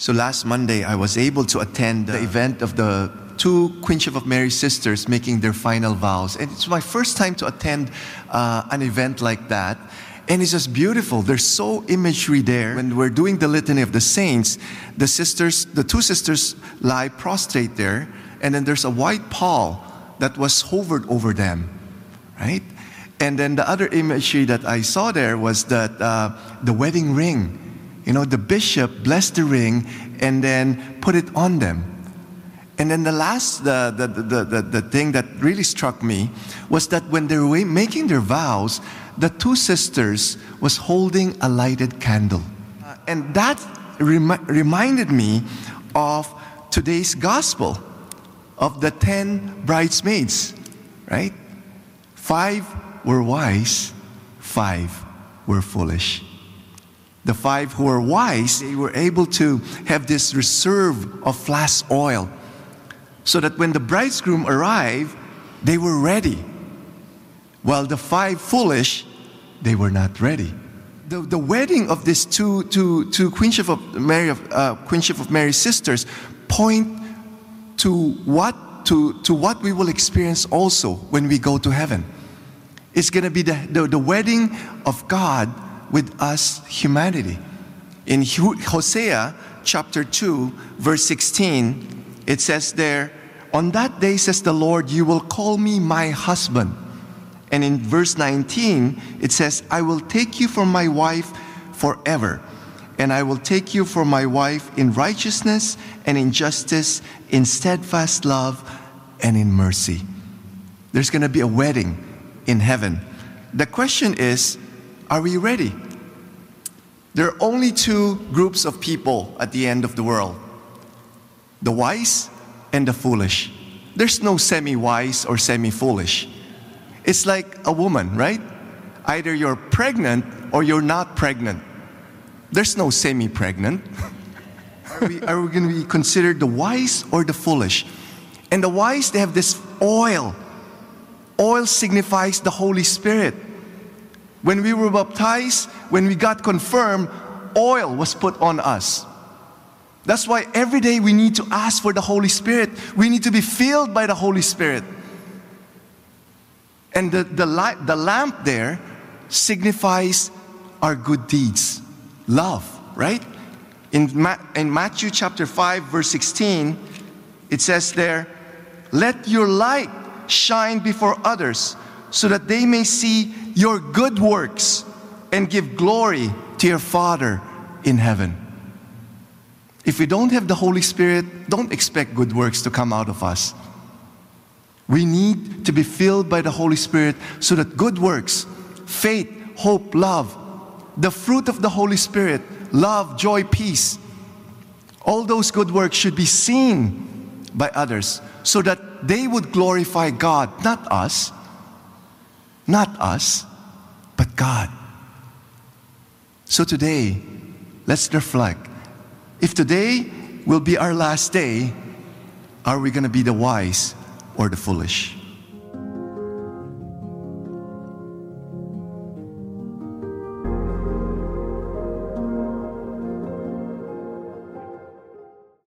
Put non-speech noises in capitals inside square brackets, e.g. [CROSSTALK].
So last Monday, I was able to attend the event of the two Queenship of Mary sisters making their final vows. And it's my first time to attend uh, an event like that. And it's just beautiful. There's so imagery there. When we're doing the litany of the saints, the sisters, the two sisters lie prostrate there, and then there's a white pall that was hovered over them, right? And then the other imagery that I saw there was that uh, the wedding ring. You know, the bishop blessed the ring and then put it on them. And then the last, the, the, the, the, the thing that really struck me was that when they were making their vows, the two sisters was holding a lighted candle. Uh, and that rem- reminded me of today's gospel of the 10 bridesmaids, right? Five were wise, five were foolish. The five who were wise, they were able to have this reserve of flask oil so that when the bridegroom arrived, they were ready. While the five foolish, they were not ready. The, the wedding of these two, two, two Queenship of Mary, uh, Queenship of Mary sisters point to what, to, to what we will experience also when we go to heaven. It's going to be the, the, the wedding of God with us, humanity. In Hosea chapter 2, verse 16, it says there, On that day, says the Lord, you will call me my husband. And in verse 19, it says, I will take you for my wife forever, and I will take you for my wife in righteousness and in justice, in steadfast love and in mercy. There's going to be a wedding in heaven. The question is, are we ready? There are only two groups of people at the end of the world the wise and the foolish. There's no semi wise or semi foolish. It's like a woman, right? Either you're pregnant or you're not pregnant. There's no semi pregnant. [LAUGHS] are we, are we going to be considered the wise or the foolish? And the wise, they have this oil. Oil signifies the Holy Spirit. When we were baptized, when we got confirmed, oil was put on us. That's why every day we need to ask for the Holy Spirit. We need to be filled by the Holy Spirit. And the, the, light, the lamp there signifies our good deeds, love, right? In, Ma- in Matthew chapter 5, verse 16, it says there, Let your light shine before others so that they may see your good works and give glory to your Father in heaven. If we don't have the Holy Spirit, don't expect good works to come out of us. We need to be filled by the Holy Spirit so that good works, faith, hope, love, the fruit of the Holy Spirit, love, joy, peace, all those good works should be seen by others so that they would glorify God, not us, not us, but God. So today, let's reflect if today will be our last day, are we going to be the wise or the foolish?